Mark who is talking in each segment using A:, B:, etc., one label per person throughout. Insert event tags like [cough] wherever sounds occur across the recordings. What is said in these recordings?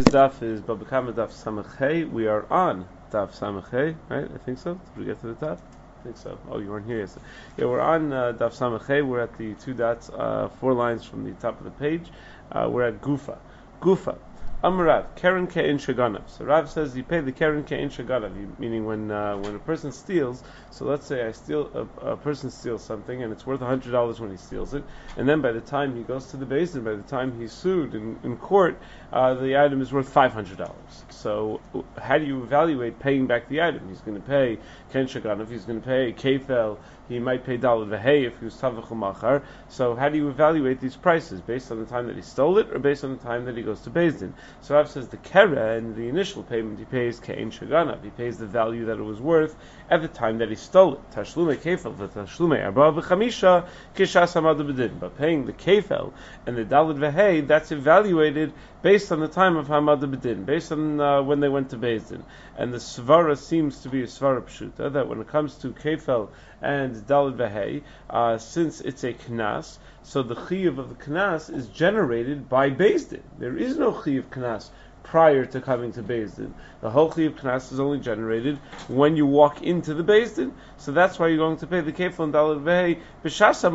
A: Today's daf is Babakama daf Samachay. We are on daf Samachay, right? I think so. Did we get to the top? I think so. Oh, you weren't here yesterday. Yeah, we're on uh, daf Samachay. We're at the two dots, uh, four lines from the top of the page. Uh, we're at Gufa. Gufa. Amrav, Karen Ke'in Shaganav. So Rav says you pay the Karen Ke'in Shaganav, meaning when uh, when a person steals. So let's say I steal a, a person steals something and it's worth hundred dollars when he steals it, and then by the time he goes to the basin, by the time he's sued in, in court, uh, the item is worth five hundred dollars. So how do you evaluate paying back the item? He's going to pay Ken Shaganav. He's going to pay Kefel he might pay dalad v'hei if he was tavach machar. So how do you evaluate these prices based on the time that he stole it or based on the time that he goes to Din? So Rav says the kera in the initial payment he pays kein shaganav. He pays the value that it was worth at the time that he stole it. Tashlume kefel v'tashlume arba v'chamisha kishas hamad But paying the kefel and the dalad v'hei that's evaluated based on the time of hamad b'din, based on uh, when they went to Din. And the svara seems to be a svara pshuta that when it comes to kefel and Dalid uh, since it's a knas, so the chiyuv of the knas is generated by Bezdin. There is no chiyuv knas prior to coming to Bezdin. The whole Chiyuv Knas is only generated when you walk into the Bezdin. So that's why you're going to pay the Kefil and Dalit Vehei Kishasa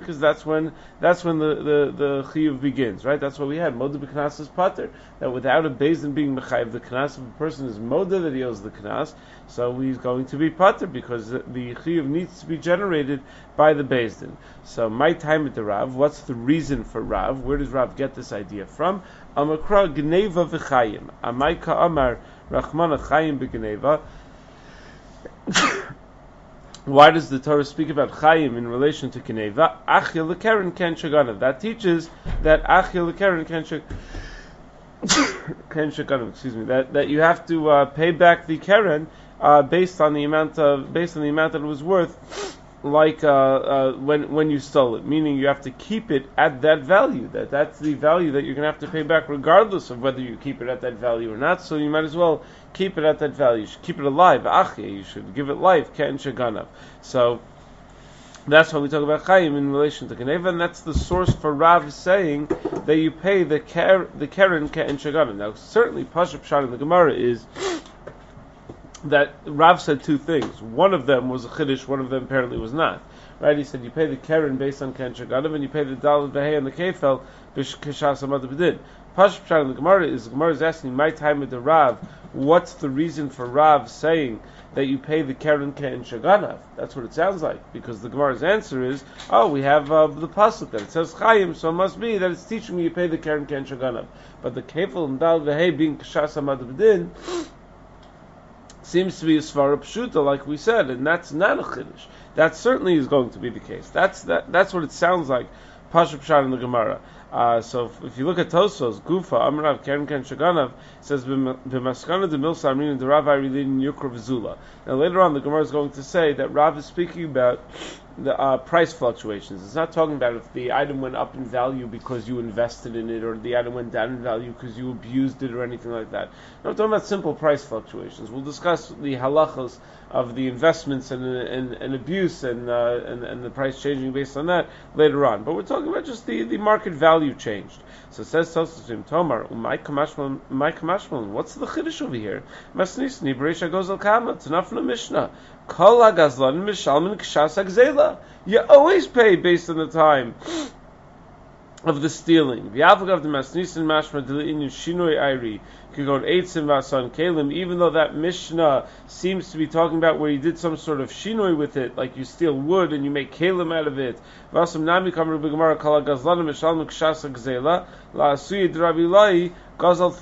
A: because that's when that's when the, the, the Chiyuv begins, right? That's what we had. Moda Knas is Pater. That without a Bezdin being Mechayiv, the Knas of a person is Moda that he owes the Knas, so he's going to be Pater because the, the Chiyuv needs to be generated by the Bezdin. So my time at the Rav, what's the reason for Rav? Where does Rav get this idea from? Amakra Gneva v'chayim. Amaika Amar Rachmana Chayim b'Gneva. [coughs] Why does the Torah speak about Chayim in relation to Gneva? Achil l'keren ken shaganav. That teaches that Achil l'keren ken [coughs] shaganav. Excuse me. That that you have to uh, pay back the Karen uh, based on the amount of based on the amount that it was worth like uh, uh, when when you stole it, meaning you have to keep it at that value. That that's the value that you're going to have to pay back, regardless of whether you keep it at that value or not. So you might as well keep it at that value. You should keep it alive. Achye, you should give it life. Ken shaganav. So that's why we talk about chayim in relation to Geneva, and that's the source for Rav saying that you pay the ker, the keren ken shaganav. Now, certainly, Pasha Pshat in the Gemara is that Rav said two things. One of them was a chiddush, one of them apparently was not. Right? He said you pay the keren based on ken shaganav, and you pay the dalad behei and the kefel b'shkashas amad b'din. Pashup in the Gemara is the Gemara is asking my time with the Rav. What's the reason for Rav saying that you pay the keren ken shaganav? That's what it sounds like because the Gemara's answer is, oh, we have uh, the pasuk that it says chayim, so it must be that it's teaching me you pay the keren ken shaganav. But the kefel and dalad behei being kashas amad b'din seems to be a svara pshuta, like we said, and that's not a chiddush. That certainly is going to be the case. That's that. That's what it sounds like. Pasha pshat in the Gemara. Uh, so if, if, you look at Tosos, Gufa, Amrav, Keren Ken Shaganav, says b'maskana de milsa amrin the Rav Arilin Yukra Vizula. Now later on, the Gemara is going to say that Rav is speaking about the uh, price fluctuations. It's not talking about if the item went up in value because you invested in it, or the item went down in value because you abused it, or anything like that. No, I'm talking about simple price fluctuations. We'll discuss the halachas of the investments and, and, and abuse and, uh, and, and the price changing based on that later on. But we're talking about just the, the market value changed. So it says Tosasim Tomar, my kamashmal, what's the chiddush over here? Masnisni Bereisha goes al kama, Tanafna Mishnah. Kol hagazlan mishalmin kshas You always pay based on the time of the stealing. The of the masnisin mashma in shinoi airi could go eitzim vasan kalim. Even though that Mishnah seems to be talking about where you did some sort of shinoi with it, like you steal wood and you make kalim out of it. Vasam nami kala gazlan mishalmin kshas gzela la Gazal.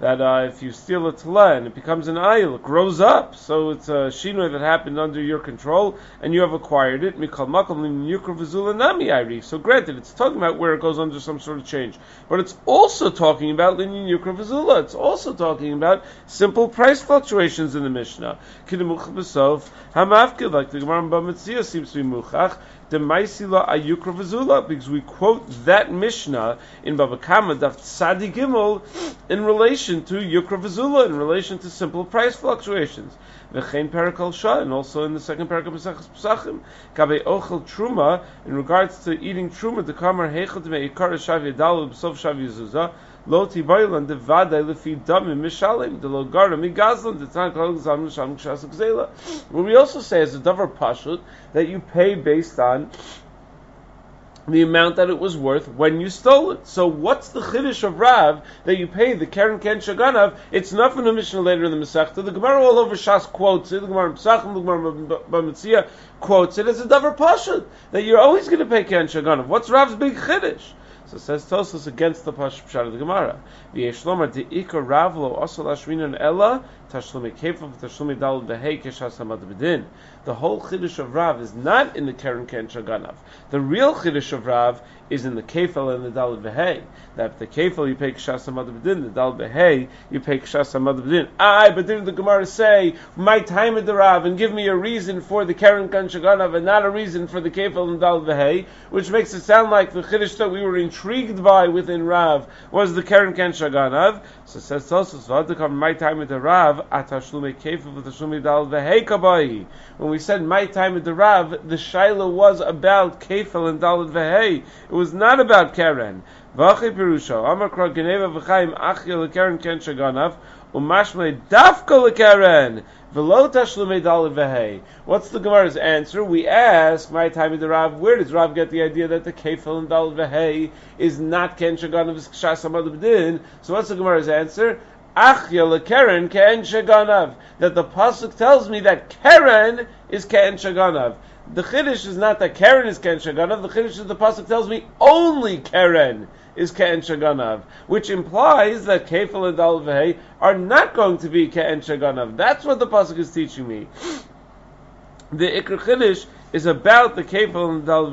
A: That uh, if you steal a Tla and it becomes an Ayil, it grows up. So it's a Shinu that happened under your control and you have acquired it. Mikal. So granted, it's talking about where it goes under some sort of change. But it's also talking about Linyan Yukravazula. It's also talking about simple price fluctuations in the Mishnah. Like the Gemara seems to be Muchach. The Maisila Ayukra Vazula, because we quote that Mishnah in Baba Kama Daf Gimel in relation to Yukra Vazula, in relation to simple price fluctuations. V'chein Perakal Shah, and also in the second parak of Pesachim, Kabe Ochel Truma, in regards to eating Truma, the Kamar Heichel Me'ikar Shavi Adalu B'sof Shavi Zuzah, lo tibaylan de vaday lefi damim mishalim de lo garam migazlan de tan kol zam sham kshas gzela. What we also say is a davar pashut that you pay based on the amount that it was worth when you stole it. So what's the chiddush of Rav that you pay the Karen Ken Shaganav? It's not from the Mishnah later in the Masechta. The Gemara all over Shas quotes it. The Gemara Pesachim, the Gemara Bamitzia quotes it as a davar pashut that you're always going to pay Ken Shaganav. What's Rav's big chiddush? So says Tosus against the Pashut of the Gemara. Ravlo ella tashlumi kefal v'tashlumi dal. The whole chiddush of Rav is not in the Keren Ken Shaganav. The real chiddush of Rav is in the kefal and the dal behei. That the kefal you pay keshas hamad bedin, the dal behei you pay keshas hamad bedin. I, but didn't the Gemara say my time at the Rav and give me a reason for the Keren Ken Shaganav and not a reason for the kefal and dal behei, which makes it sound like the chiddush that we were intrigued by within Rav was the Keren Ken Shaganav. So says Tosus, "V'adukam my time at the Rav atashlume kefil v'tashlumi dal v'hei When we said my time at the Rav, the shaila was about kefil and dal v'hei. Was not about Keren. V'achei pirusha amar geneva v'chaim ken shaganav umashmei dafka l'keren. What's the Gemara's answer? We ask, my time in the Rav, where does Rav get the idea that the Kefil and Dal Vehei is not Ken Shaganav B'din? So what's the Gemara's answer? Achya Keren Ken Shaganav. That the Pasuk tells me that Keren is Ken Shaganav. The Chiddush is not that Keren is Ken Shaganav, the Chiddush is the Pasuk tells me only Keren is Ke'en Shaganav, which implies that Kefal and Dal are not going to be Ke'en Shaganav. That's what the Pasuk is teaching me. The Ikr Chiddush is about the Kefal and Dal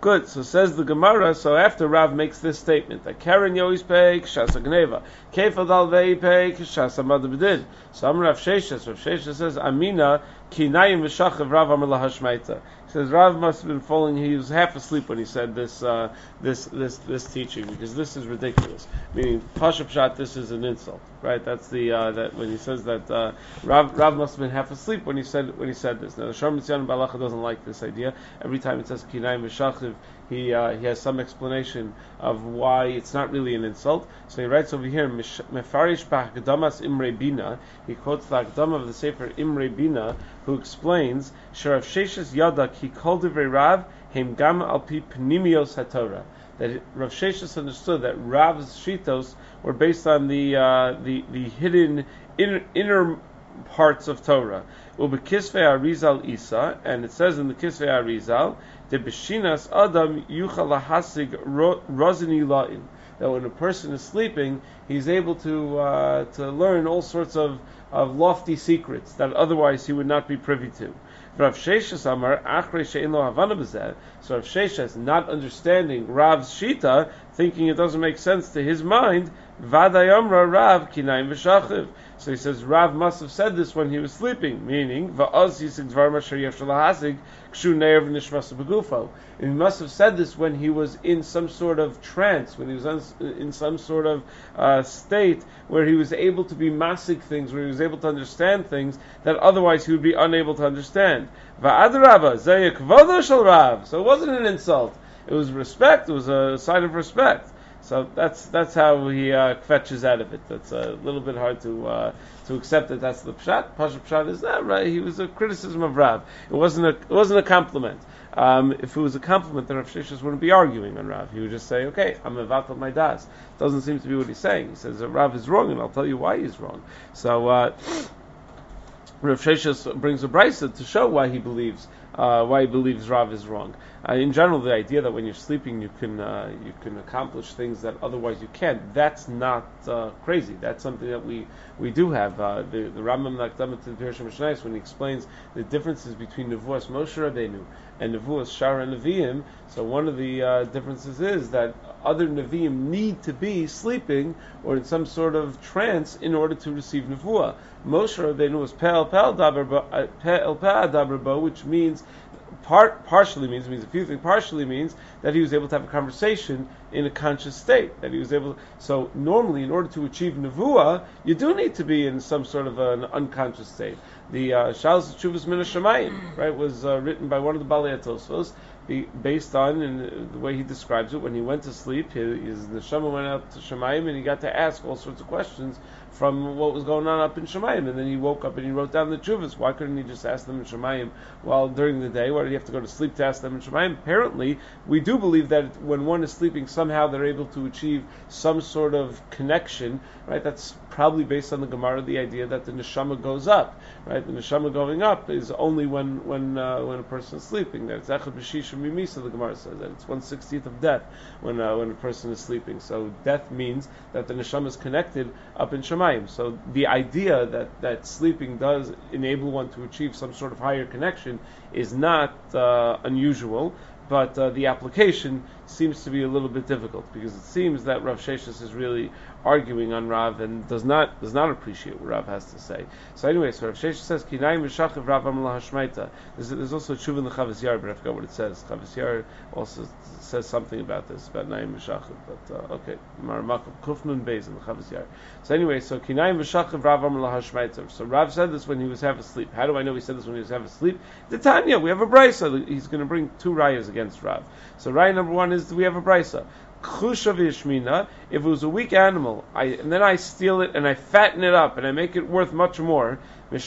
A: Good. So says the Gemara. So after Rav makes this statement that Karen always pay kshasa gneva, kefal dal vei pay kshasa madabedin. So I'm Rav Sheshes. Rav Sheshes says Amina kinayim v'shachav Rav Amar lahashmaita says Rav must have been falling. He was half asleep when he said this, uh, this, this, this teaching because this is ridiculous. Meaning, pashup shot. This is an insult, right? That's the uh, that when he says that uh, Rav, Rav must have been half asleep when he said when he said this. Now, the Sharm Balacha doesn't like this idea. Every time it says kinayim v'shachiv, he uh, he has some explanation of why it's not really an insult. So he writes over here, Mefarish Ba'Gdamas Imre Bina. He quotes the Agdam of the Sefer Imre Bina, who explains Sharav Sheshes Yadak he called Rav Him Gam Alpi Pnimios HaTorah. That Rav Sheshes understood that Rav's shitos were based on the uh, the the hidden inner, inner parts of Torah. Arizal Isa, and it says in the Kisvei Arizal, the Beshinas Adam Yuchal Hasig Rozini La'in. That when a person is sleeping, he's able to uh, to learn all sorts of, of lofty secrets that otherwise he would not be privy to. Rav Sheshes Amar Achrei Shein Lo Havana So Rav Sheshes, not understanding Rav's Shita, thinking it doesn't make sense to his mind, Vadayamra Rav Kinaim V'Shachiv. So he says Rav must have said this when he was sleeping, meaning kshu. And he must have said this when he was in some sort of trance, when he was in some sort of uh, state where he was able to be masig things, where he was able to understand things that otherwise he would be unable to understand. Rav. So it wasn't an insult. It was respect. It was a sign of respect. So that's that's how he uh, fetches out of it. That's a little bit hard to uh, to accept that that's the pshat. Pasha pshat is that right? He was a criticism of Rav. It wasn't a it wasn't a compliment. Um, if it was a compliment, then Rav Shishas wouldn't be arguing on Rav. He would just say, "Okay, I'm a of my das." Doesn't seem to be what he's saying. He says that Rav is wrong, and I'll tell you why he's wrong. So. Uh, Rav Sheshas brings a brisa to show why he believes uh, why he believes Rav is wrong. Uh, in general, the idea that when you're sleeping you can uh, you can accomplish things that otherwise you can't, that's not uh, crazy. That's something that we, we do have. Uh, the, the Rambam Nakdamat to the Pirush when he explains the differences between Nevuas Moshe Rabbeinu and Nevuas Shara Nevi'im, so one of the uh, differences is that other Nevi'im need to be sleeping or in some sort of trance in order to receive Nevuah. Moshe Rabbeinu was Pe'el Pe'el Daberbo, which means part partially means means a few things. Partially means that he was able to have a conversation in a conscious state. That he was able. To, so normally, in order to achieve nevuah, you do need to be in some sort of an unconscious state. The Shalos uh, Chuvas Min Shemayim, right, was uh, written by one of the Balei Tosfos, based on in the way he describes it. When he went to sleep, his, neshama went out to Shemayim, and he got to ask all sorts of questions from what was going on up in Shemayim, and then he woke up and he wrote down the chuvas. Why couldn't he just ask them in Shemayim while during the day? Why did he have to go to sleep to ask them in Shemayim? Apparently, we do believe that when one is sleeping, somehow they're able to achieve some sort of connection, right? That's probably based on the Gemara, the idea that the neshama goes up, right? The neshama going up is only when when uh, when a person is sleeping. That's echad b'shisha. The Gemara says that it's one sixtieth of death when uh, when a person is sleeping. So death means that the neshama is connected up in Shemayim. So the idea that that sleeping does enable one to achieve some sort of higher connection is not uh, unusual but uh, the application seems to be a little bit difficult because it seems that Rav Sheshis is really arguing on Rav and does not does not appreciate what Rav has to say. So anyway, so Rav Sheshis says Kinayim v'shachiv Rav Hashmaita. There's, there's also a tshuva in the Chavis Yar, but I forgot what it says. Chavis Yar also says something about this about Naim v'shachiv, but uh, okay, Maramakum Kufnun Beis in the Chavis Yar. So anyway, so Kinayim v'shachiv Rav Hashmaita. So Rav said this when he was half asleep. How do I know he said this when he was half asleep? The Tanya, we have a brisa. He's going to bring two rayas against Rav. So raya number one is we have a brisa chusha v'yishmina, if it was a weak animal, I, and then I steal it and I fatten it up and I make it worth much more, you pay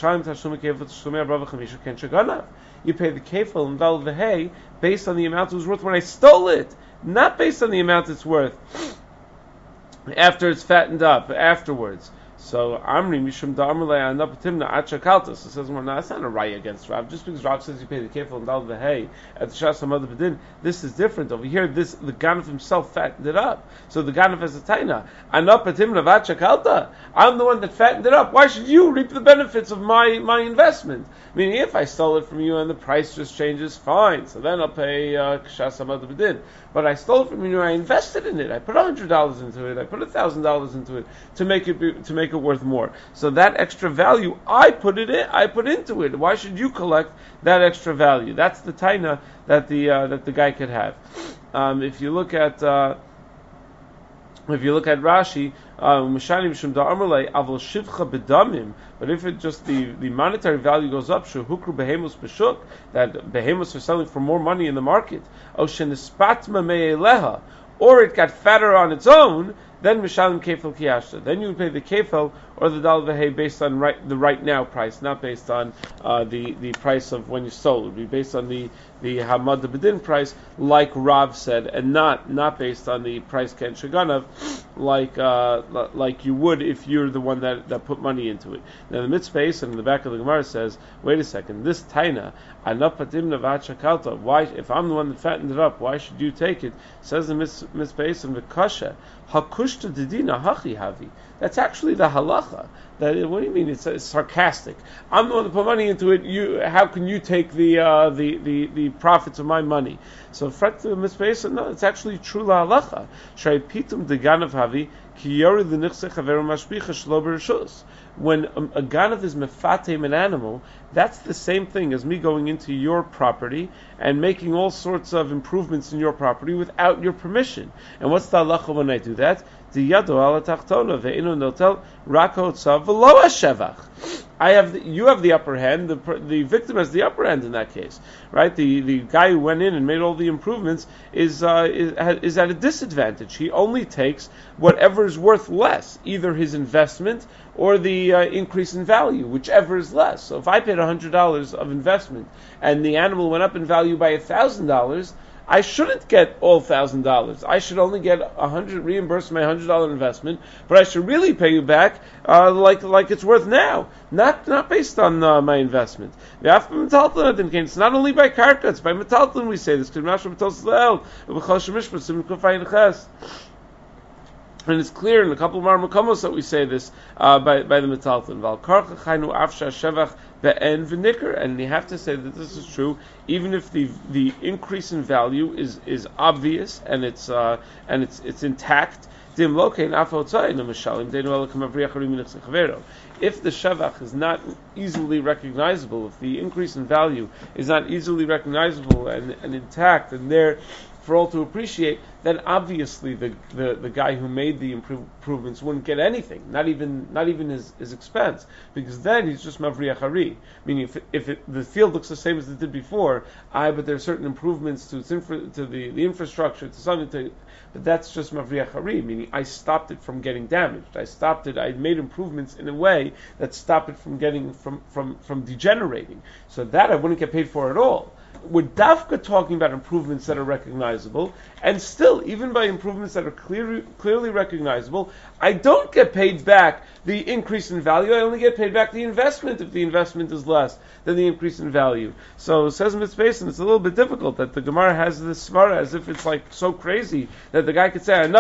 A: the kefil and dal v'hei based on the amount it was worth when I stole it, not based on the amount it's worth after it's fattened up, afterwards. So Amri Mishum Da'amrlei Anapatimna. So says more, no, that's not a right against Rav. Just because Rav says you pay the kefil and dal hay at the Shas Hamad Bedin, this is different. Over here, this the Ganef himself fattened it up. So the Ganef has a taina. Anapatimna Vachakalta. I'm the one that fattened it up. Why should you reap the benefits of my my investment? Meaning, if I stole it from you and the price just changes, fine. So then I'll pay uh, Hamad Bedin. But I stole it from you. I invested in it. I put hundred dollars into it. I put thousand dollars into it to make it be, to make make it worth more. So that extra value, I put it in, I put into it. Why should you collect that extra value? That's the taina that the uh, that the guy could have. Um, if you look at uh, if you look at Rashi, um, but if it just the, the monetary value goes up, shehukru behemus b'shuk, that behemus are selling for more money in the market, or it got fatter on its own, then mishalim kefil kiyashta. Then you would pay the kefil or the dal vehe based on right, the right now price, not based on uh, the the price of when you sold. It would be based on the the hamad bedin price, like Rav said, and not not based on the price ken shaganav, like uh, like you would if you're the one that, that put money into it. Now the Mitzpe Eitan in the back of the Gemara says, wait a second, this taina anapatim navachakalta. Why, if I'm the one that fattened it up, why should you take it? Says the Mitzpe Eitan the kasha hakushta didina hachi havi. That's actually the halacha. That what do you mean? It's, it's, sarcastic. I'm the one put money into it. You, how can you take the uh, the, the the profits of my money? So fret the Mitzpe. No, it's actually true la halacha. Shay pitum deganav havi ki yori the nichse chaveru mashbicha shlo when a, a ganav is mefatem an animal, that's the same thing as me going into your property and making all sorts of improvements in your property without your permission. And what's the halacha when I do that? The yado ala tachtona ve'inu notel rako tzav v'lo shevach. I have the, you have the upper hand. The the victim has the upper hand in that case, right? The the guy who went in and made all the improvements is uh, is, is at a disadvantage. He only takes whatever is worth less, either his investment or the uh, increase in value, whichever is less. So if I paid hundred dollars of investment and the animal went up in value by thousand dollars, I shouldn't get all thousand dollars. I should only get a hundred reimburse my hundred dollar investment, but I should really pay you back uh, like like it's worth now, not not based on uh, my investment. It's not only by karka, it's by metalton we say this. And it's clear in a couple of Marmakomos that we say this uh, by, by the Metalton. Val karcha chaynu afsha shevach. And you have to say that this is true, even if the the increase in value is is obvious and it's uh, and it's it's intact. If the shevach is not easily recognizable, if the increase in value is not easily recognizable and, and intact, and there for all to appreciate, then obviously the, the, the guy who made the improvements wouldn't get anything, not even not even his, his expense, because then he's just mavriach hari. Meaning, if, if it, the field looks the same as it did before, I but there are certain improvements to infra, to the, the infrastructure to something to, but that's just mavriach hari. Meaning, I stopped it from getting damaged. I stopped it. I made improvements in a way that stopped it from getting from from from degenerating. So that I wouldn't get paid for at all we're dafka talking about improvements that are recognizable, and still, even by improvements that are clearly, clearly recognizable, I don't get paid back the increase in value. I only get paid back the investment if the investment is less than the increase in value. So says Mitzpe, it's a little bit difficult that the Gemara has this svara as if it's like so crazy that the guy could say, it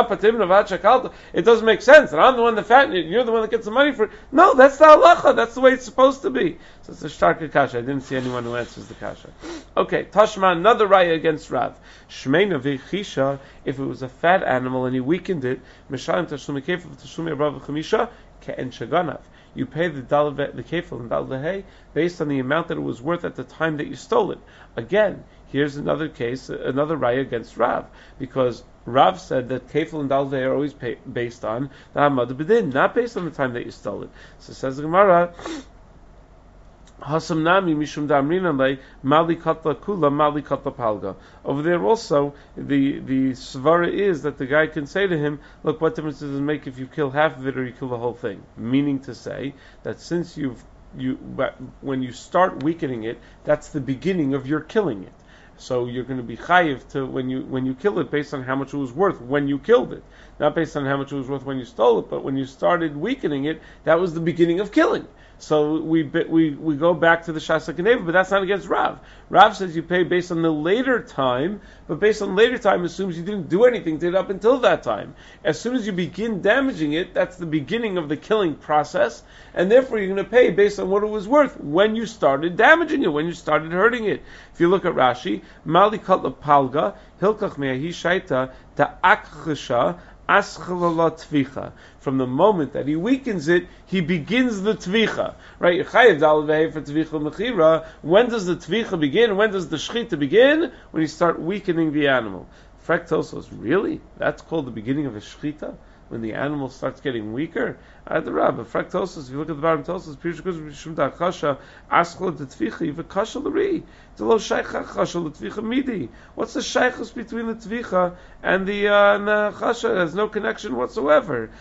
A: doesn't make sense, and I'm the one that fattened it, and you're the one that gets the money for it. No, that's the halacha. That's the way it's supposed to be. So it's a stark kasha. I didn't see anyone who answers the kasha. Okay, Tashma, another raya against Rav. Shmeina v'chisha, if it was a fat animal and he weakened it, Mishalim tashumi kefil tashumi abrav chamisha, ke'en shaganav. You pay the dollar the kefil and hay based on the amount that it was worth at the time that you stole it. Again, here's another case, another raya against Rav, because Rav said that kefil and dalvei are always pay, based on the hamad bedin, not based on the time that you stole it. So says the Gemara, Hasam Nami Mishum Damrina Mali Katla Kula Mali Katla Palga. Over there also the the svara is that the guy can say to him, look, what difference does it make if you kill half of it or you kill the whole thing? Meaning to say that since you've you when you start weakening it, that's the beginning of your killing it. So you're going to be chayiv to when you when you kill it based on how much it was worth when you killed it, not based on how much it was worth when you stole it, but when you started weakening it, that was the beginning of killing. So we we we go back to the Shasa Kaneva, but that's not against Rav. Rav says you pay based on the later time, but based on later time assumes you didn't do anything to it up until that time. As soon as you begin damaging it, that's the beginning of the killing process, and therefore you're going to pay based on what it was worth when you started damaging it, when you started hurting it. If you look at Rashi, Mali Katla Palga, Shaita, from the moment that he weakens it, he begins the tvicha. Right? for When does the tvicha begin? When does the shchita begin? When you start weakening the animal. Frektosos, really? That's called the beginning of a shchita? When the animal starts getting weaker. At the Rabbah, Fraktosis, if you look at the bottom Tosis, Pirush Mishum Sheicha Chasha L'Tvicha Midi. What's the Sheichus between the Tvicha and the, uh, and Chasha? No connection whatsoever.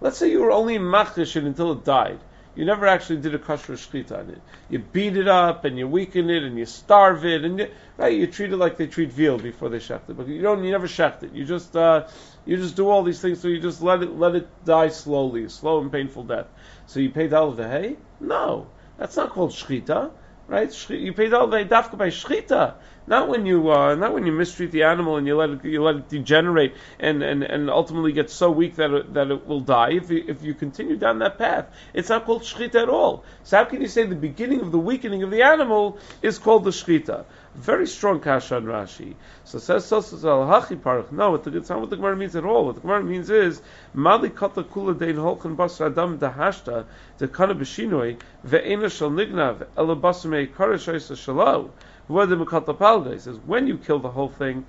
A: Let's say you were only Machish until it died you never actually did a kosher shchita on it. You beat it up and you weaken it and you starve it and you, right, you treat it like they treat veal before they shecht it. But you don't, you never shecht it. You just, uh, you just do all these things. So you just let it, let it die slowly, slow and painful death. So you pay the hay? No, that's not called shchita, right? You pay dafka by shchita. Not when you uh, not when you mistreat the animal and you let it you let it degenerate and, and, and ultimately get so weak that it, that it will die. If you, if you continue down that path, it's not called shchita at all. So how can you say the beginning of the weakening of the animal is called the shchita? Very strong kasha on Rashi. So says Sosos al Hachi Parach. No, what the, it's not what the Gemara means at all. What the Gemara means is Mali Kata Kula Dein Holchan Basar Adam Dahashta De Kana Beshinoi Ve'ena Shal Nignav Ela Basar Karashoisa Shalo. He says, when you kill the whole thing,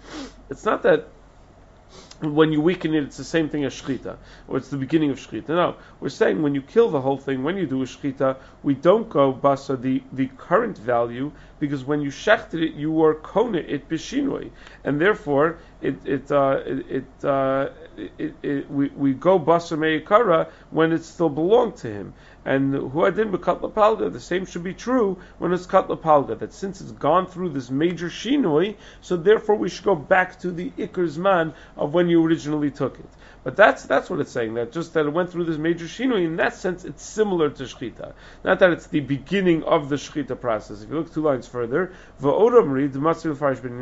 A: it's not that when you weaken it, it's the same thing as shchita, or it's the beginning of shchita. No, we're saying when you kill the whole thing, when you do a shchita, we don't go basa the, the current value, because when you shechted it, you were kona it bishinoi, and therefore it it uh, it, it, uh, it, it, we, we go basa meikara when it still belonged to him. And huadin bekatla palga, the same should be true when it's katla palga. That since it's gone through this major shinoi, so therefore we should go back to the ikar's man of when you originally took it. But that's that's what it's saying. That just that it went through this major shinui. In that sense, it's similar to shchita. Not that it's the beginning of the shchita process. If you look two lines further, va'odamri d'matzil farish ben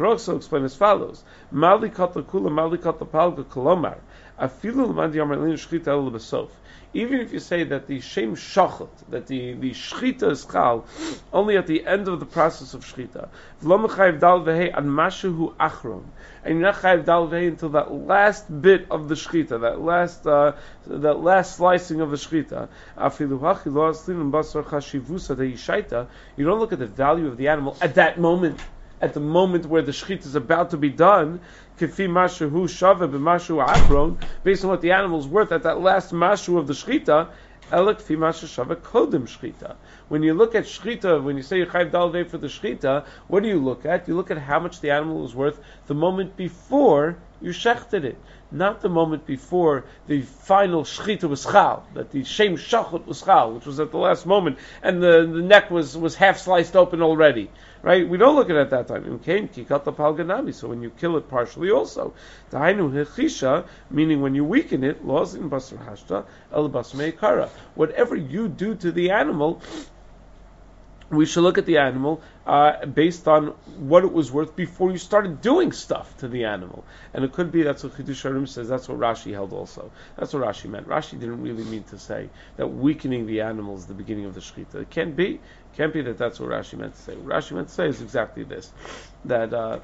A: yinacher. Krokso explain as follows: Mali kata kula, mali kata palga kolomar. Afilu l'mad yamarlin shchita el besof even if you say that the shem shachat, that the, the shchita is chal, only at the end of the process of shchita, v'lo mechayiv dal vehe ad mashu achron, and you're not chayiv dal vehe until that last bit of the shchita, that last uh, that last slicing of the shchita. Afilu hachi lo aslin basar chashivusa de You don't look at the value of the animal at that moment at the moment where the shechit is about to be done, kifi mashu hu shava b'mashu akron, based on what the animal is worth at that last mashu of the shechita, elek fi mashu shava kodim shechita. When you look at shechita, when you say you chayv dalvei for the shechita, what do you look at? You look at how much the animal was worth the moment before you shechted it not the moment before the final shechita was chal, that the shem shachot was chal, which was at the last moment, and the, the neck was, was half sliced open already. Right? We don't look at it at that time. So when you kill it partially also. Meaning when you weaken it, laws in basr hashta, el basmei kara. whatever you do to the animal, we should look at the animal uh, based on what it was worth before you started doing stuff to the animal. And it could be that's what Chidush says, that's what Rashi held also. That's what Rashi meant. Rashi didn't really mean to say that weakening the animal is the beginning of the Shechita. It can't be. Can't be that that's what Rashi meant to say. What Rashi meant to say is exactly this, that uh,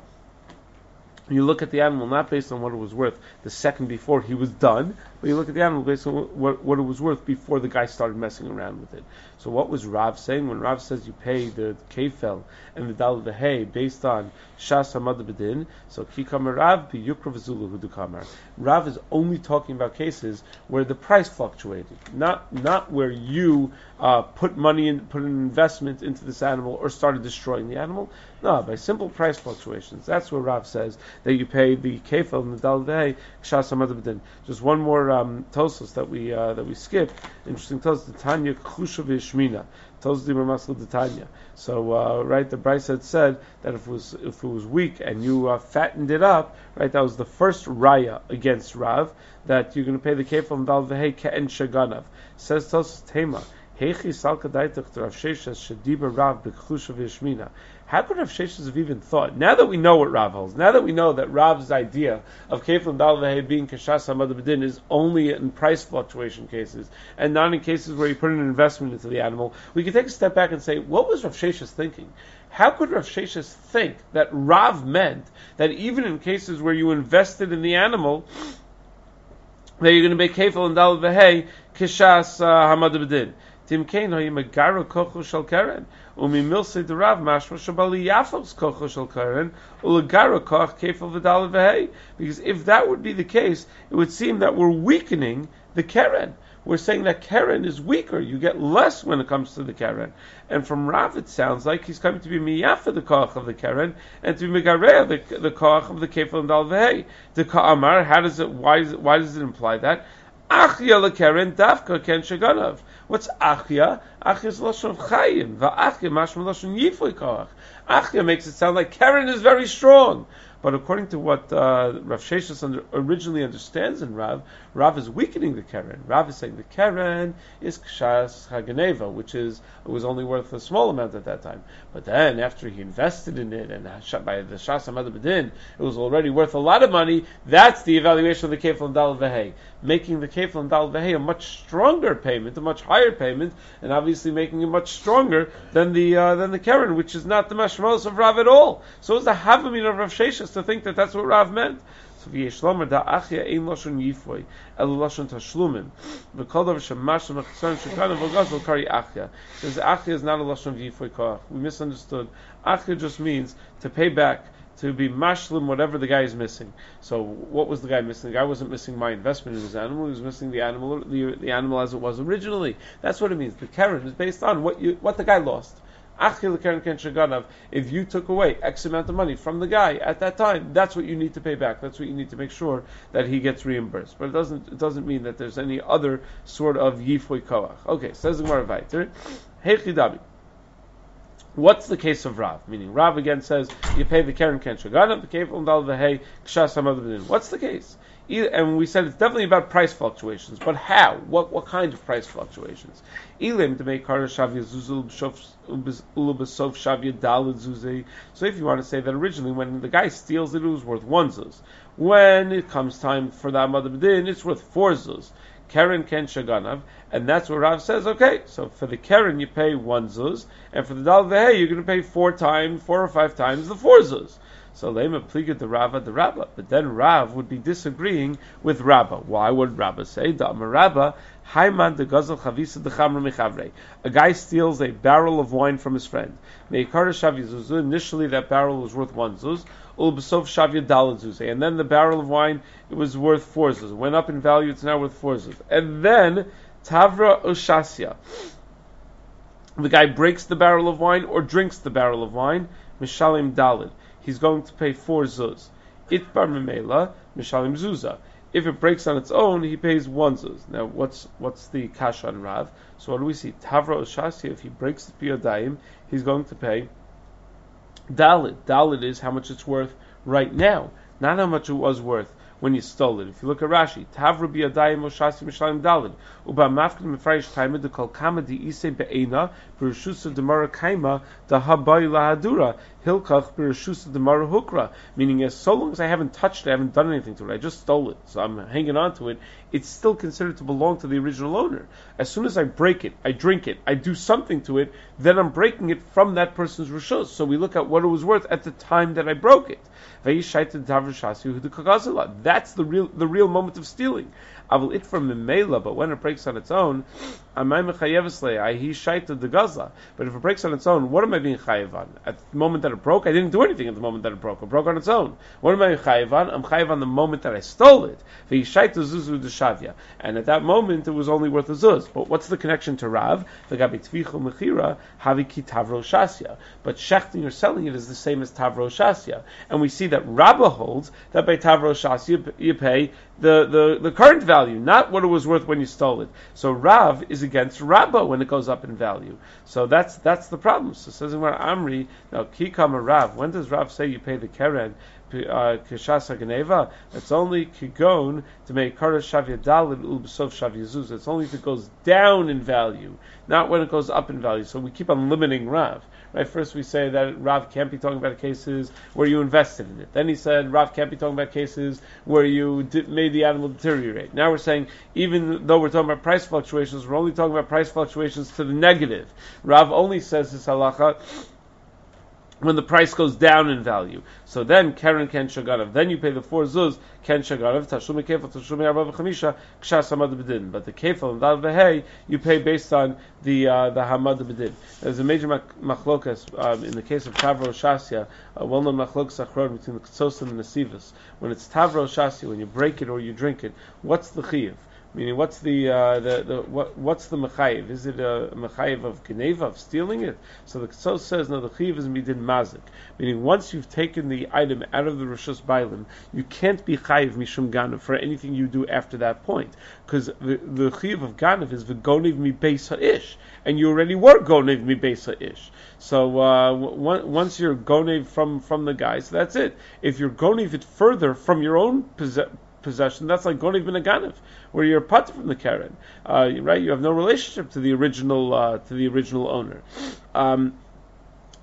A: you look at the animal not based on what it was worth the second before he was done, but you look at the animal based on what, what it was worth before the guy started messing around with it. So what was Rav saying when Rav says you pay the kefel and the dal the hay based on shas hamad bedin? So kikam Rav be yukra v'zulu hudukamar. Rav is only talking about cases where the price fluctuated, not not where you uh, put money in, put an investment into this animal or started destroying the animal. No, by simple price fluctuations. That's where Rav says that you pay the kefel and the dal the hay shas. Just one more um, tosos that we uh, that we skipped. Interesting tosos. The Tanya Chushav Shmina. Tosos Masl the Tanya. So uh, right, the Brisa had said that if it was if it was weak and you uh, fattened it up, right, that was the first raya against Rav that you're going to pay the kefil and dal v'hei ke'en shaganav. Says Tosos Tema. Hechi salka daitach Rav Sheshes shediba Rav b'chushav Yishmina. How could Rav Sheshes have even thought? Now that we know what Rav holds, now that we know that Rav's idea of Kefil Dalvahe being Kashas Hamad is only in price fluctuation cases and not in cases where you put an investment into the animal, we can take a step back and say, what was Rav Sheshes thinking? How could Rav Sheshes think that Rav meant that even in cases where you invested in the animal, that you're going to make Kefil and Dalvahe Kashas uh, Timkein Hayimagaro Kochu Shal Keren. Umimilse de Rav mashma shabali yafos kocho shel karen ulagara koch kefil v'dal v'hei. Because if that would be the case, it would seem that we're weakening the keren. We're saying that keren is weaker. You get less when it comes to the keren. And from Rav, it sounds like he's coming to be miyafa the koch of the keren and to be megareya the, the koch of the kefil and dal v'hei. The ka'amar, how does it? Why, is it, why does it imply that? Achya le keren dafka ken shaganav. What's achya? Achya is lashon chayim. Va'achya mashma lashon yifoy koach. Achya makes it sound like Karen is very strong. But according to what uh, Rav Sheshus under, originally understands in Rav, Rav is weakening the Keren. Rav is saying the Keren is Kshas Haganeva, which is it was only worth a small amount at that time. But then after he invested in it and by the Shas Hamad Bedin, it was already worth a lot of money. That's the evaluation of the Kefal and Dal Vehei, making the Kefal and Dal Vehei a much stronger payment, a much higher payment, and obviously making it much stronger than the uh, than the Keren, which is not the mashmos of Rav at all. So it's the Havamin of Rav Sheshus to think that that's what Rav meant. V'yeshlomer da achya ein loshon yifoy el loshon tashlumim v'kol davar shemash mechtzon shekana v'gaz kari achya. Says achya is not a loshon yifoy koach. We misunderstood. Achya just means to pay back to be mashlim whatever the guy is missing. So what was the guy missing? The guy wasn't missing my investment in his animal. He was missing the animal, the, the animal as it was originally. That's what it means. The keren is based on what you, what the guy lost. If you took away X amount of money from the guy at that time, that's what you need to pay back. That's what you need to make sure that he gets reimbursed. But it doesn't it doesn't mean that there's any other sort of yifoy koach. Okay, says the Gemara Vayter. Hechidabi. What's the case of Rav? Meaning Rav again says you pay the Karen Ken Shagana, the Kefal Dal Vehei Kshas What's the case? And we said it's definitely about price fluctuations, but how? What what kind of price fluctuations? To make. So if you want to say that originally when the guy steals it, it was worth one zuz. When it comes time for the Amad B'din, it's worth four zuz. Karen Ken Shaganav, and that's what Rav says. Okay, so for the Karen you pay one zuz, and for the Dal Vehei you're going to pay four times, four or five times the four zuz. So Lema pliga the Rava the Rabba. But then Rav would be disagreeing with Rabba. Why would Rabba say Dama Rabba? Haiman de Gazel Chavisa de Chamra Mechavre. A guy steals a barrel of wine from his friend. Meikar Shavi Initially, that barrel was worth one zuz. Ulbasov Shavya Dalad And then the barrel of wine it was worth four zuz. Went up in value. It's now worth four zuz. And then Tavra Oshasya. The guy breaks the barrel of wine or drinks the barrel of wine. Mishalim Dalid he's going to pay four zuz. Itbar memela mishalim zuza. If it breaks on its own, he pays one zuz. Now, what's what's the cash on Rav? So what do we see? Tavra Oshasi, if he breaks the piyadayim, he's going to pay dalit. Dalit is how much it's worth right now, not how much it was worth when you stole it. If you look at Rashi, Tavra biyadayim Oshasi mishalim dalit. Uba mafkin mefresh kaima de kol kama di ise be'ena, perushusa demara kaima, da habai lahadura hilkach b'reshus the hukra, meaning as so long as I haven't touched it, I haven't done anything to it, I just stole it, so I'm hanging on to it, it's still considered to belong to the original owner. As soon as I break it, I drink it, I do something to it, then I'm breaking it from that person's reshus. So we look at what it was worth at the time that I broke it. That's the real the real moment of stealing. I will it from Mimela, but when it breaks on its own, am I mechayevisle? I ah, he shaited the gaza. But if it breaks on its own, what am I being chayiv on? At the moment that it broke, I didn't do anything at the moment that it broke. It broke on its own. What am I chayiv on? I'm chayiv on the moment that I stole it. zuzu de shavya. And at that moment, it was only worth a zuz. But what's the connection to Rav? The gabi tvichu mechira havi ki tavro shasya. But shechting or selling it is the same as tavro shasya. And we see that Rabbah holds that by tavro shasya you pay the, the, the current value, not what it was worth when you stole it. So Rav is against Rabba when it goes up in value. So that's that's the problem. So says in Amri, now Kikama Rav, when does Rav say you pay the Keren? Uh, Kishasa Geneva, it's only Kigon to make Kara Shavya Ulbsov It's only if it goes down in value, not when it goes up in value. So we keep on limiting Rav. Right? First we say that Rav can't be talking about cases where you invested in it. Then he said Rav can't be talking about cases where you made the animal deteriorate. Now we're saying even though we're talking about price fluctuations, we're only talking about price fluctuations to the negative. Rav only says this halacha when the price goes down in value. So then Karen Ken Shagarav. Then you pay the four zuz Ken Shagarav, Tashumi Kefal, Tashumi Arba V'chamisha, Kshas Hamad B'din. But the Kefal and Dal V'hei, you pay based on the uh, the Hamad B'din. There's a major machlokas um, in the case of Tavro Shasya, a well-known machlokas achron between the Ktsos and the Nesivas. When it's Tavro Shasya, when you break it or you drink it, what's the Chiyav? Meaning, what's the uh, the, the what, what's the mechayiv? Is it a mechayiv of geneva of stealing it? So the Ktsos says no. The chayiv is midin mazik. Meaning, once you've taken the item out of the rishus bailim, you can't be chayiv mishum ganav for anything you do after that point, because the the chayiv of ganav is v'gonev mi beis ish, and you already were gonev mi beis ish. So uh, once you're gonev from from the guy, so that's it. If you're gonev it further from your own possession possession, that's like Goniv bin Aganav, where you're put from the Karen, uh, right? You have no relationship to the original uh, to the original owner. Um,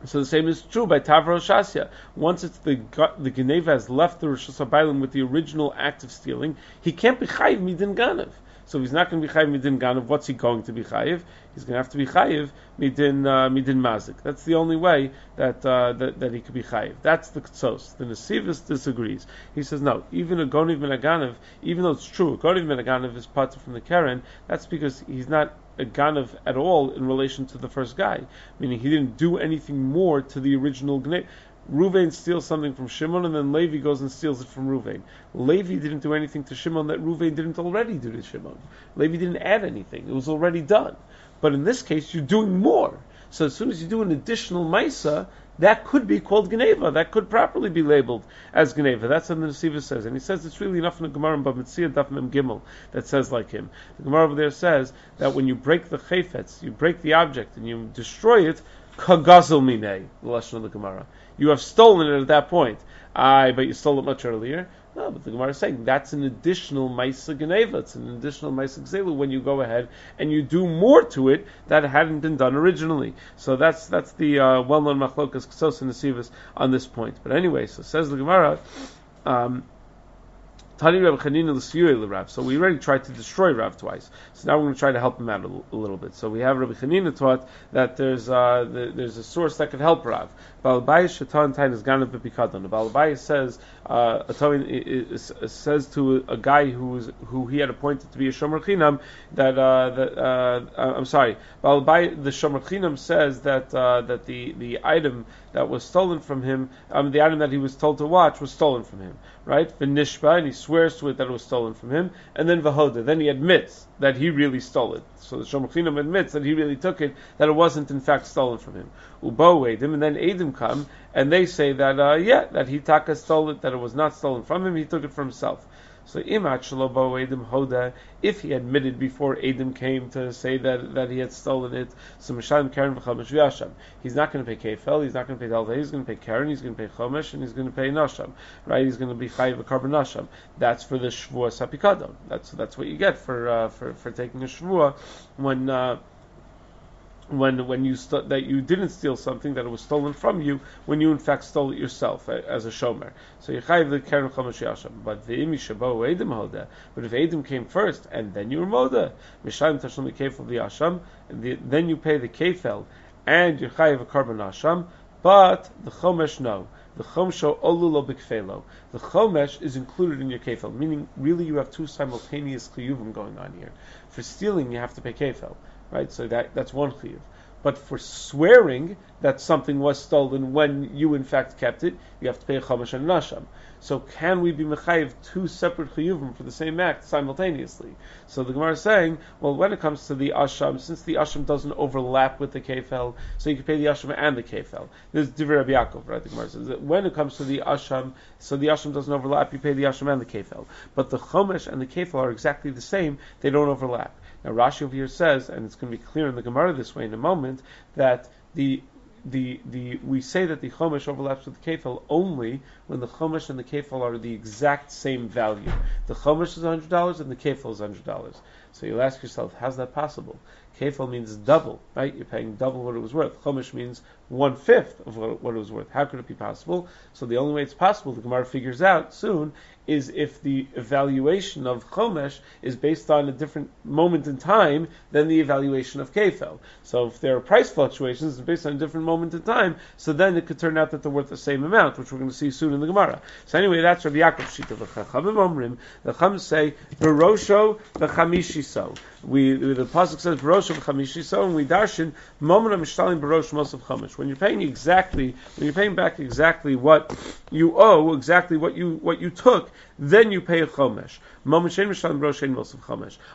A: so the same is true by Tavro Shasya. Once it's the the Geneva has left the Rosh Hashanah with the original act of stealing, he can't be Chayiv Midin Ganav. So he's not going to be chayiv midin ganav, what's he going to be chayiv? He's going to have to be chayiv midin uh, midin mazik. That's the only way that, uh, that that he could be chayiv. That's the ktsos. The nesivus disagrees. He says no. Even a goniv minaganav, even though it's true, a goniv minaganav is part from the karen. That's because he's not a ganav at all in relation to the first guy, meaning he didn't do anything more to the original ganav. Ruvain steals something from Shimon, and then Levi goes and steals it from Ruvain. Levi didn't do anything to Shimon that Ruvain didn't already do to Shimon. Levi didn't add anything; it was already done. But in this case, you're doing more. So as soon as you do an additional Maisa, that could be called Geneva. That could properly be labeled as Geneva. That's what the Nesiva says. And he says it's really enough in the Gemara in Bamitzia Daf Gimel that says like him. The Gemara over there says that when you break the chayfetz, you break the object and you destroy it, kagazel minei, the lesson of the Gemara. You have stolen it at that point. I, but you stole it much earlier. No, but the Gemara is saying that's an additional Maisa Geneva. It's an additional Maisa Gzelu when you go ahead and you do more to it that hadn't been done originally. So that's that's the uh, well-known Machlokas Ksos and Nesivas on this point. But anyway, so says the Gemara. Um, so we already tried to destroy Rav twice. So now we're going to try to help him out a, little bit. So we have Rabbi Chanina taught that there's uh, the, there's a source that could help Rav. Balabaya Shatan Tain is Ganav. Balabaya says uh, says to a guy who was who he had appointed to be a Shomer Chinam that uh, that uh, uh I'm sorry. Balabaya the Shomer Chinam says that uh, that the the item that was stolen from him, um, the item that he was told to watch was stolen from him, right? V'nishba, and he swears to it that it was stolen from him, and then v'hoda, then he admits that he really stole it. So the Shomer Chinam admits that he really took it, that it wasn't in fact stolen from him. Ubo Edim, and then Edim come, and they say that, uh, yeah, that he taka stole it, that it was not stolen from him, he took it for himself. So hoda, if he admitted before Edim came to say that, that he had stolen it, so Mishalim Karen. He's not going to pay kefel, he's not going to pay dalvei, he's going to pay Karen, he's going to pay chomesh, and he's going to pay nasham. Right? He's going to be chayiv a carbon nasham. That's for the shvua sapikadon. That's that's what you get for uh, for for taking a shvua when. Uh, when when you st- that you didn't steal something that it was stolen from you when you in fact stole it yourself uh, as a shomer. So you chayiv the keren chomesh yasham. But the imi shabo edim hoda. But if edim came first and then you were moda, mishayim tashlim kefel v'yasham, then you pay the kefel and you chayiv a korban asham. But the chomesh no. The chomsho olulo bikfelo. The chomesh is included in your kefel, meaning really you have two simultaneous chiyuvim going on here. For stealing, you have to pay kefel right? So that that's one chiyuv. But for swearing that something was stolen when you in fact kept it, you have to pay a chamash and nasham. So can we be mechayiv two separate chiyuvim for the same act simultaneously? So the Gemara is saying, well, when it comes to the asham, since the asham doesn't overlap with the kefel, so you can pay the asham and the kefel. This is Divrei Rabbi Yaakov, right? The Gemara says that when it comes to the asham, so the asham doesn't overlap, you pay the asham and the kefel. But the chomesh and the kefel are exactly the same; they don't overlap. Now Rashi over here says, and it's going to be clear in the Gemara this way in a moment, that the the, the we say that the chomesh overlaps with the kefil only when the chomesh and the kefil are the exact same value. The chomesh is hundred dollars and the kefil is hundred dollars. So you'll ask yourself, how's that possible? Kefil means double, right? You're paying double what it was worth. Chomesh means one fifth of what, what it was worth. How could it be possible? So the only way it's possible, the Gemara figures out soon, is if the evaluation of Chomesh is based on a different moment in time than the evaluation of Kefel. So if there are price fluctuations based on a different moment in time, so then it could turn out that they're worth the same amount, which we're going to see soon in the Gemara. So anyway, that's Rabbi Yaakov Shita. The Chachamim Omrim, the Chum say, Berosho v'chamishiso. We, the Pasuk says, Berosho v'chamishiso, and we darshan, Momena mishtalim Berosh Mos of Chomesh. When you're paying exactly, when you're paying back exactly what you owe, exactly what you, what you took, then you pay a chomesh.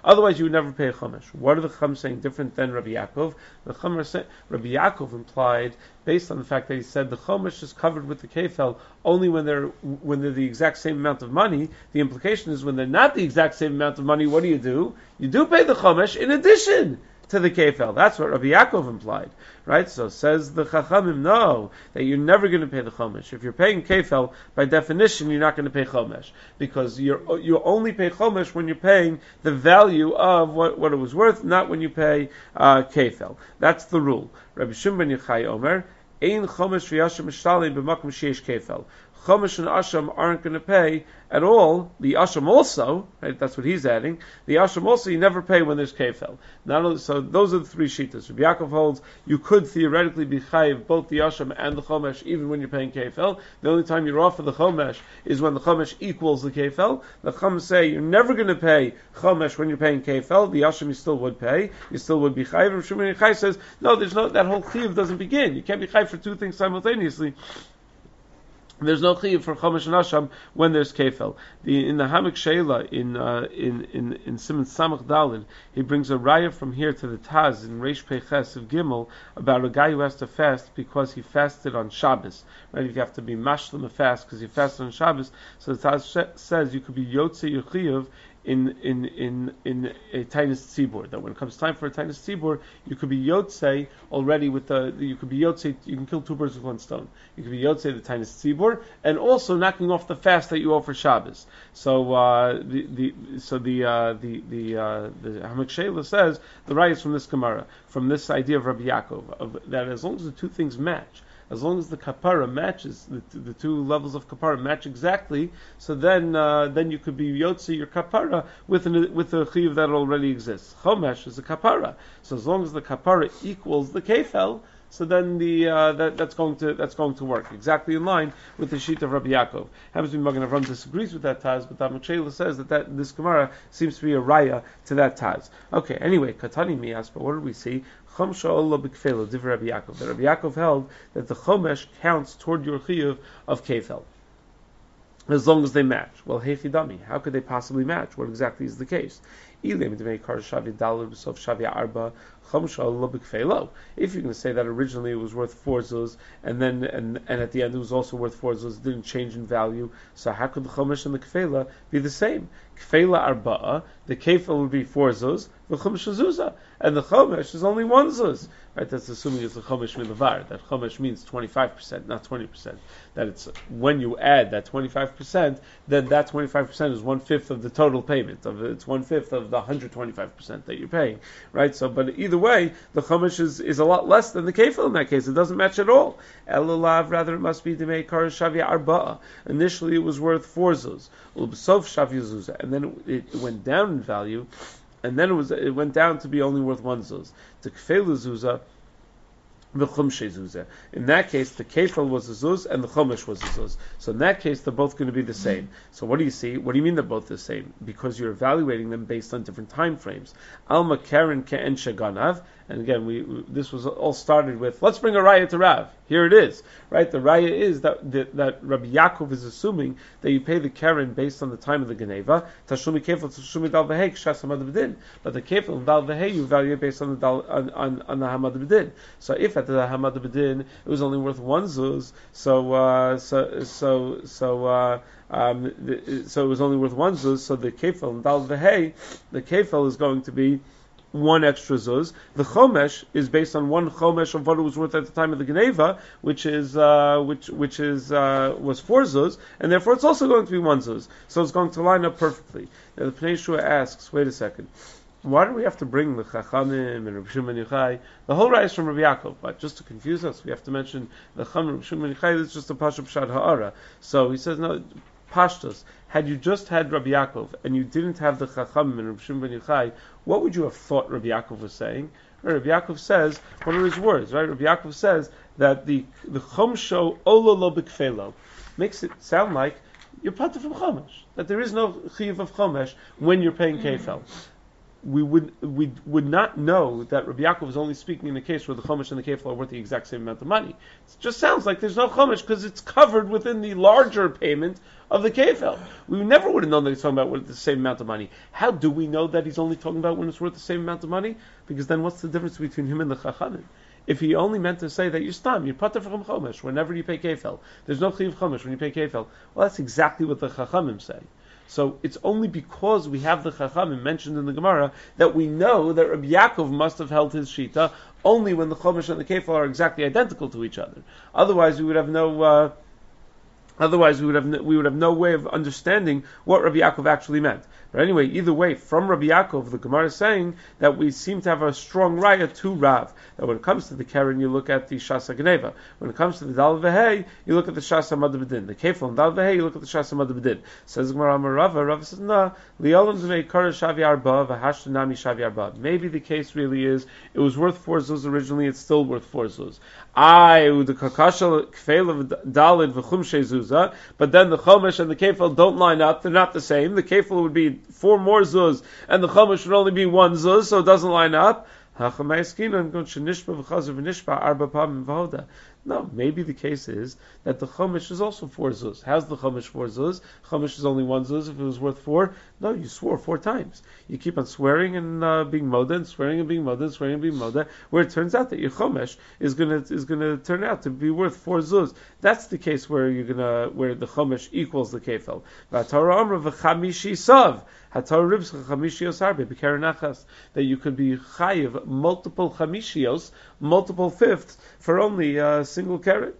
A: Otherwise, you would never pay a chomesh. What are the chum saying different than Rabbi Yaakov? The chum Rabbi Yaakov implied, based on the fact that he said the chomesh is covered with the kefel only when they're when they're the exact same amount of money. The implication is when they're not the exact same amount of money, what do you do? You do pay the chomesh in addition to the kefel. That's what Rabbi Yaakov implied, right? So says the Chachamim, no, that you're never going to pay the chomesh. If you're paying kefel, by definition, you're not going to pay chomesh because you're you only pay chomesh when you're paying the value of what, what it was worth, not when you pay uh, kefel. That's the rule. Rabbi Shimon Yochai Omer. Ein chomesh v'yashim mishtalim b'makom sheish kefel. Chomesh and Asham aren't going to pay at all. The Asham also, right, that's what he's adding. The Asham also you never pay when there's Kefel. Not only, so those are the three shitas. Rabbi Yaakov holds you could theoretically be chayiv both the Asham and the Chomesh even when you're paying Kefel. The only time you're off for the Chomesh is when the Chomesh equals the Kefel. The Chum say you're never going to pay Chomesh when you're paying Kefel. The Asham you still would pay. You still would be chayiv. Shimon Yochai says no, there's no that whole chayiv doesn't begin. You can't be chayiv for two things simultaneously. There's no chiyuv for chomesh and asham when there's kefel. The, in the Ha'amek She'eilah in uh, in in in Simon Samach Dalin, he brings a raya from here to the Taz in Reish Peches of Gimel about a guy who has to fast because he fasted on Shabbos. Right, if you have to be mashlim a fast because you fasted on Shabbos. So the Taz sh- says you could be yotze your chiyuv in in in in a taanis tzibur. That when it comes time for a taanis tzibur, you could be yotze already with the you could be yotze. You can kill two birds with one stone. You could be yotze the taanis tzibur, and also knocking off the fast that you offer Shabbos. So uh, the, the so the uh, the the uh, the Ha'amek says the right is from this Gemara, from this idea of Rabbi Yaakov, of, that as long as the two things match, as long as the kapara matches the, the two levels of kapara match exactly, so then uh, then you could be yotzi your kapara with an, with a chiyuv that already exists. Chomesh is a kapara, so as long as the kapara equals the kefel, so then the uh, that, that's going to that's going to work exactly in line with the sheet of Rabbi Yaakov. Happens to be Magen Avram disagrees with that Taz, but Tamachela says that, that this Gemara seems to be a raya to that Taz. Okay, anyway, Katani Mias, but what did we see? Chomsha Allah b'kfelo, div Rabbi Yaakov. That Rabbi Yaakov held that the Chomesh counts toward your chiyuv of kefel as long as they match. Well, hey Fidami, how could they possibly match? What exactly is the case? If you're going to say that originally it was worth four zuz, and then and, and at the end it was also worth four zuz, it didn't change in value, so how could the chumash and the kefela be the same? Kefela arba'a, the kefel would be four zuz, the chumash zuzah, and the chumash is only one zuz. Right? That's assuming it's a chumash milavar. That chumash means 25%, not 20%. That it's when you add that 25%, then that 25% is one fifth of the total payment. Of it's one fifth of the 125% that you're paying. Right? So, but either way, the chumash is, is a lot less than the kefil in that case. It doesn't match at all. Elulav, rather it must be the kar shavia arba'a. Initially it was worth four zuz. Ulbsof shavia zuzah. And then it, it went down in value and then it was it went down to be only worth one zuz. The kfelu zuzah in that case, the kefil was a zuz and the chumash was a zuz. So in that case, they're both going to be the same. So what do you see? What do you mean they're both the same? Because you're evaluating them based on different time frames. Alma karen ke'en shaganav and again, we, we, this was all started with let's bring a raya to Rav. Here it is, right? The raya is that, that, that Rabbi Yaakov is assuming that you pay the keren based on the time of the geneva. Tashumi kefil tashumi dal v'hei kshas hamad b'din. But the kefil and dal you evaluate based on the dal on, on, on the hamad b'din. So if at the hamad b'din it was only worth one zuz, so uh, so so so. Uh, um, the, so it was only worth one zuz. So the kefil and dal v'hei, the kefil is going to be one extra zuz. The chomesh is based on one chomesh of what it was worth at the time of the Geneva, which is uh, which which is uh, was four zuz, and therefore it's also going to be one zuz. So it's going to line up perfectly. Now the Pnei asks, wait a second. Why do we have to bring the Chachamim and Rabbi Shimon Yochai? The whole rise from Rabbi Yaakov, but just to confuse us, we have to mention the Chachamim Rabbi Shimon Yochai. is just a Pasha Pshad Ha'ara. So he says, no, Pashtos, had you just had Rabbi Yaakov and you didn't have the Chacham and Rabbi Shimon Yochai, what would you have thought Rabbi Yaakov was saying? Rabbi Yaakov says, what are his words, right? Rabbi Yaakov says that the the Chomsho Ololo B'Kfelo makes it sound like you're part from Chomesh, that there is no Chiv of Chomesh when you're paying Kefel we would we would not know that Rabbi Yaakov is only speaking in a case where the Chumash and the Kefla are worth the exact same amount of money. It just sounds like there's no Chumash because it's covered within the larger payment of the Kefel. We never would have known that he's talking about the same amount of money. How do we know that he's only talking about when it's worth the same amount of money? Because then what's the difference between him and the Chachamim? If he only meant to say that you're stam, you're pater from chomesh whenever you pay kefel. There's no chiv chomesh when you pay kefel. Well, that's exactly what the chachamim say. So it's only because we have the Chachamim mentioned in the Gemara that we know that Rabbi Yaakov must have held his Shita only when the Chumash and the Kefal are exactly identical to each other. Otherwise, we would have no. Uh, Otherwise, we would have no, we would have no way of understanding what Rabbi Yaakov actually meant. But anyway, either way, from Rabbi Yaakov, the Gemara is saying that we seem to have a strong raya to Rav. That when it comes to the Karen, you look at the Shasa Geneva. When it comes to the Dal Vehei, you look at the Shasa Madabedin. The Kefal and Dal Vehei, you look at the Shasa Madabedin. Says Gemara Rava, Rava says, no, Li'olam Zmei Kara Shavi Arba, V'hashtanami Shavi Arba. Maybe the case really is, it was worth four zuz originally, it's still worth four zuz. I, the Kakashal Kfeil of Dalid V'chum Zuzah, but then the Chomesh and the Kefal don't line up, they're not the same. The Kefal would be four more zuz, and the chumash should only be one zuz, so it doesn't line up. No, maybe the case is that the chumash is also four zuz. How's the chumash four zuz? Chumash is only one zuz. If it was worth four, no, you swore four times. You keep on swearing and uh, being moda, and swearing and being moda, and swearing and being moda, where it turns out that your chumash is gonna is gonna turn out to be worth four zuz. That's the case where you're gonna where the chumash equals the kefel. That you could be chayiv multiple chamishios, multiple fifths for only a single carrot.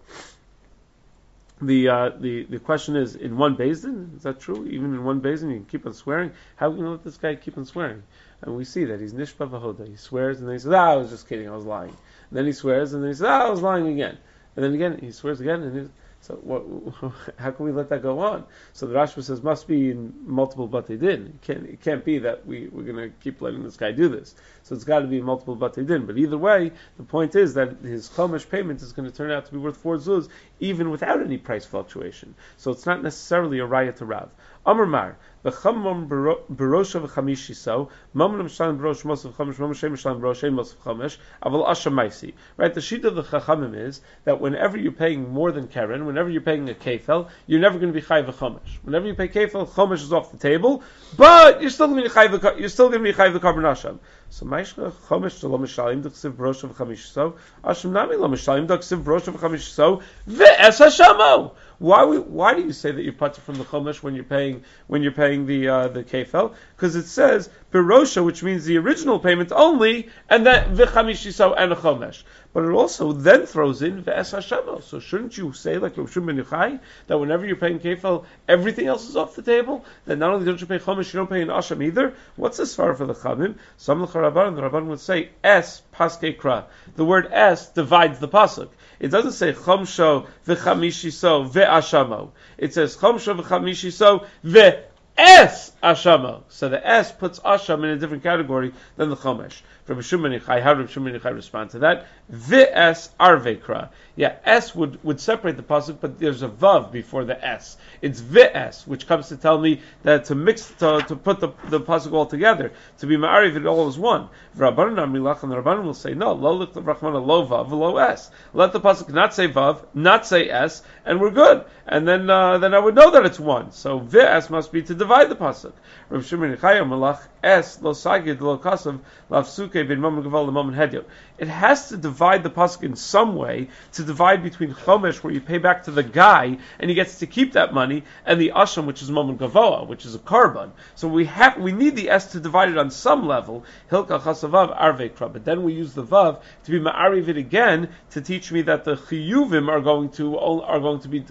A: The, uh, the the question is in one basin is that true? Even in one basin you can keep on swearing. How can you let this guy keep on swearing? And we see that he's nishpa v'hoda. He swears and then he says, "Ah, I was just kidding. I was lying." And then he swears and then he says, "Ah, I was lying again." And then again he swears again and he so what, [laughs] how can we let that go on? So the Rashba says must be in multiple batei din. It can't, it can't be that we, we're going to keep letting this guy do this. So it's got to be multiple batei din. But either way, the point is that his chomish payment is going to turn out to be worth four zuz, even without any price fluctuation. So it's not necessarily a raya to Rav. Amr Mar, v'chamam berosha v'chamishi so, mamon mishalim berosh mosaf chamish, mamon shem mishalim berosh ein mosaf chamish, aval asha maisi. Right, the sheet of the chachamim is that whenever you're paying more than keren, whenever you're paying a kefel, you're never going to be chayv chomish. Whenever you pay kefel, chomish is off the table, but you're still going to be chayv, you're still going to be chayv korban So maishcha chomish to lo mishalim d'chsiv berosha v'chamishi so, asham nami lo mishalim d'chsiv berosha v'chamishi so, ve'es hashamo. Why why do you say that you're putter from the chumash when you're paying when you're paying the uh, the kefel? Because it says pirosha, which means the original payment only, and then v'chamishiso and a chumash. But it also then throws in ve'es hashemo. So shouldn't you say like Shimon Yochai that whenever you're paying kefel, everything else is off the table? That not only don't you pay chumash, you don't pay an asham either. What's this far for the chamim? Some of the rabbanon would say es paske kra. The word es divides the pasuk. It doesn't say chomsho v'chamishiso ve'ashamo. It says chomsho v'chamishiso ve'es ashamo. So the S puts asham in a different category than the chomesh. From Shimon Yochai, how did Shimon Yochai respond to that? V'es arvekra. Yeah, S would, would separate the pasuk, but there's a vav before the S. It's v'es, which comes to tell me that to mix, to, to put the, the pasuk all together, to be ma'ariv, it all is one. Rabbanan Amrilach, and the Rabbanan will say, no, lo lik Rahman lo vav, lo S. Let the pasuk not say vav, not say S, and we're good. And then, uh, then I would know that it's one. So v'es must be to divide the pasuk. Rav Shimon Yochai Malach Es lo sagid lo kasav lafsuke bin mammon gaval mammon hedyot. It has to divide the pasuk in some way to divide between chomesh where you pay back to the guy and he gets to keep that money and the asham which is mammon gavoa which is a korban. So we have we need the s to divide it on some level hilka chasavav arvekra. But then we use the vav to be ma'ariv it again to teach me that the chiyuvim are going to are going to be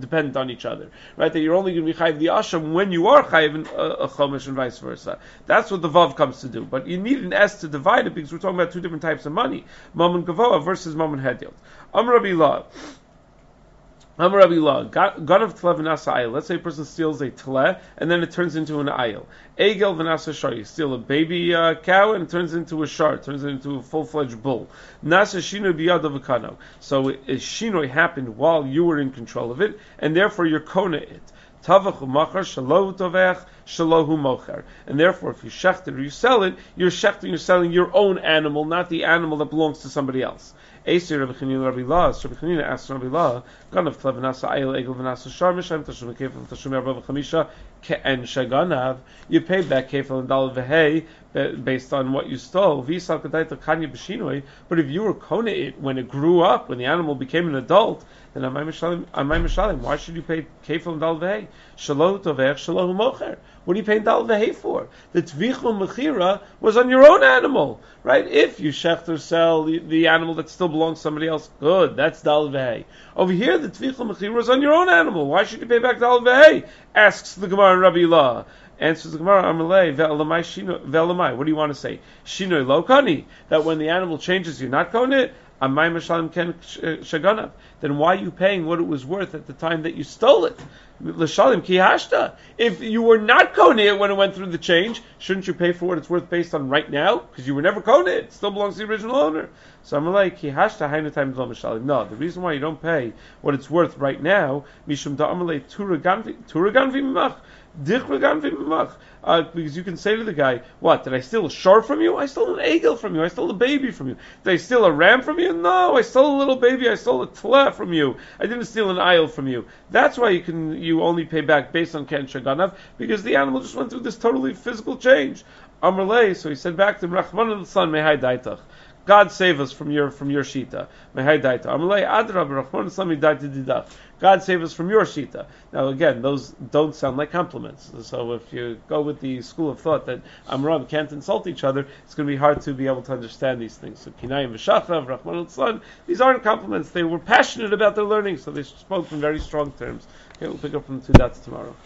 A: dependent on each other. Right? That you're only going to be chayiv the asham when you are chayiv a, a uh, uh, chomesh and vice versa. That's what the vav comes to do. But you need an s to divide it because we're talking about two different types of money: mammon gavoa versus mammon Rabbi Law. Amr Rabbi Law. God of tle ayil. Let's say a person steals a tle and then it turns into an ayil. Egel v'nasa shar. You steal a baby uh, cow and it turns into a shar. Turns into a full-fledged bull. Nasa shino biyad So a shinoi happened while you were in control of it, and therefore you're kona it. Tavach u'machar shalohu tovech shalohu mocher. And therefore, if you shechter you sell it, you're shechting, you're selling your own animal, not the animal that belongs to somebody else. Rabbi Chanina Rabbi La, Rabbi Chanina asked Rabbi La, of Ayel Egel Ke'en Shaganav, you paid back Kefel and Dal based on what you stole. But if you were Kona it when it grew up, when the animal became an adult, then Amay Mishalim, why should you pay Kefel and Dal V'Hei? Shalom Tovech, Shalom Mocher. What are you paying Dal V'Hei for? The Tvichel Mechira was on your own animal, right? If you shechter sell the, animal that still belongs to somebody else, good, that's Dal V'Hei. Over here, the Tvichel Mechira was on your own animal. Why should you pay back Dal V'Hei? Asks the Gemara and Rabbi La. Answers the Gemara, Amalei, ve'elamai, what do you want to say? Shinoi lokani, that when the animal changes, you're not going it? Amay ken shaganav. Then why are you paying what it was worth at the time that you stole it? L'shalim ki hashta. If you were not koneh when it went through the change, shouldn't you pay for what it's worth based on right now? Because you were never koneh. It still belongs to the original owner. So I'm like, ki hashta hainu time l'shalim. No, the reason why you don't pay what it's worth right now, mishum da'amalei turaganvi mimach. Uh, because you can say to the guy, "What did I steal a shar from you? I stole an egel from you. I stole a baby from you. Did I steal a ram from you? No, I stole a little baby. I stole a tle from you. I didn't steal an aisle from you. That's why you can you only pay back based on ken shaganav because the animal just went through this totally physical change. Amrlay, so he said back to him, Rachman al son mehai daitach. God save us from your from your shita. God save us from your shita. Now again, those don't sound like compliments. So if you go with the school of thought that Amoraim can't insult each other, it's going to be hard to be able to understand these things. So Kinayim v'shachav, Rahman al these aren't compliments. They were passionate about their learning, so they spoke in very strong terms. Okay, we'll pick up from the two dots tomorrow.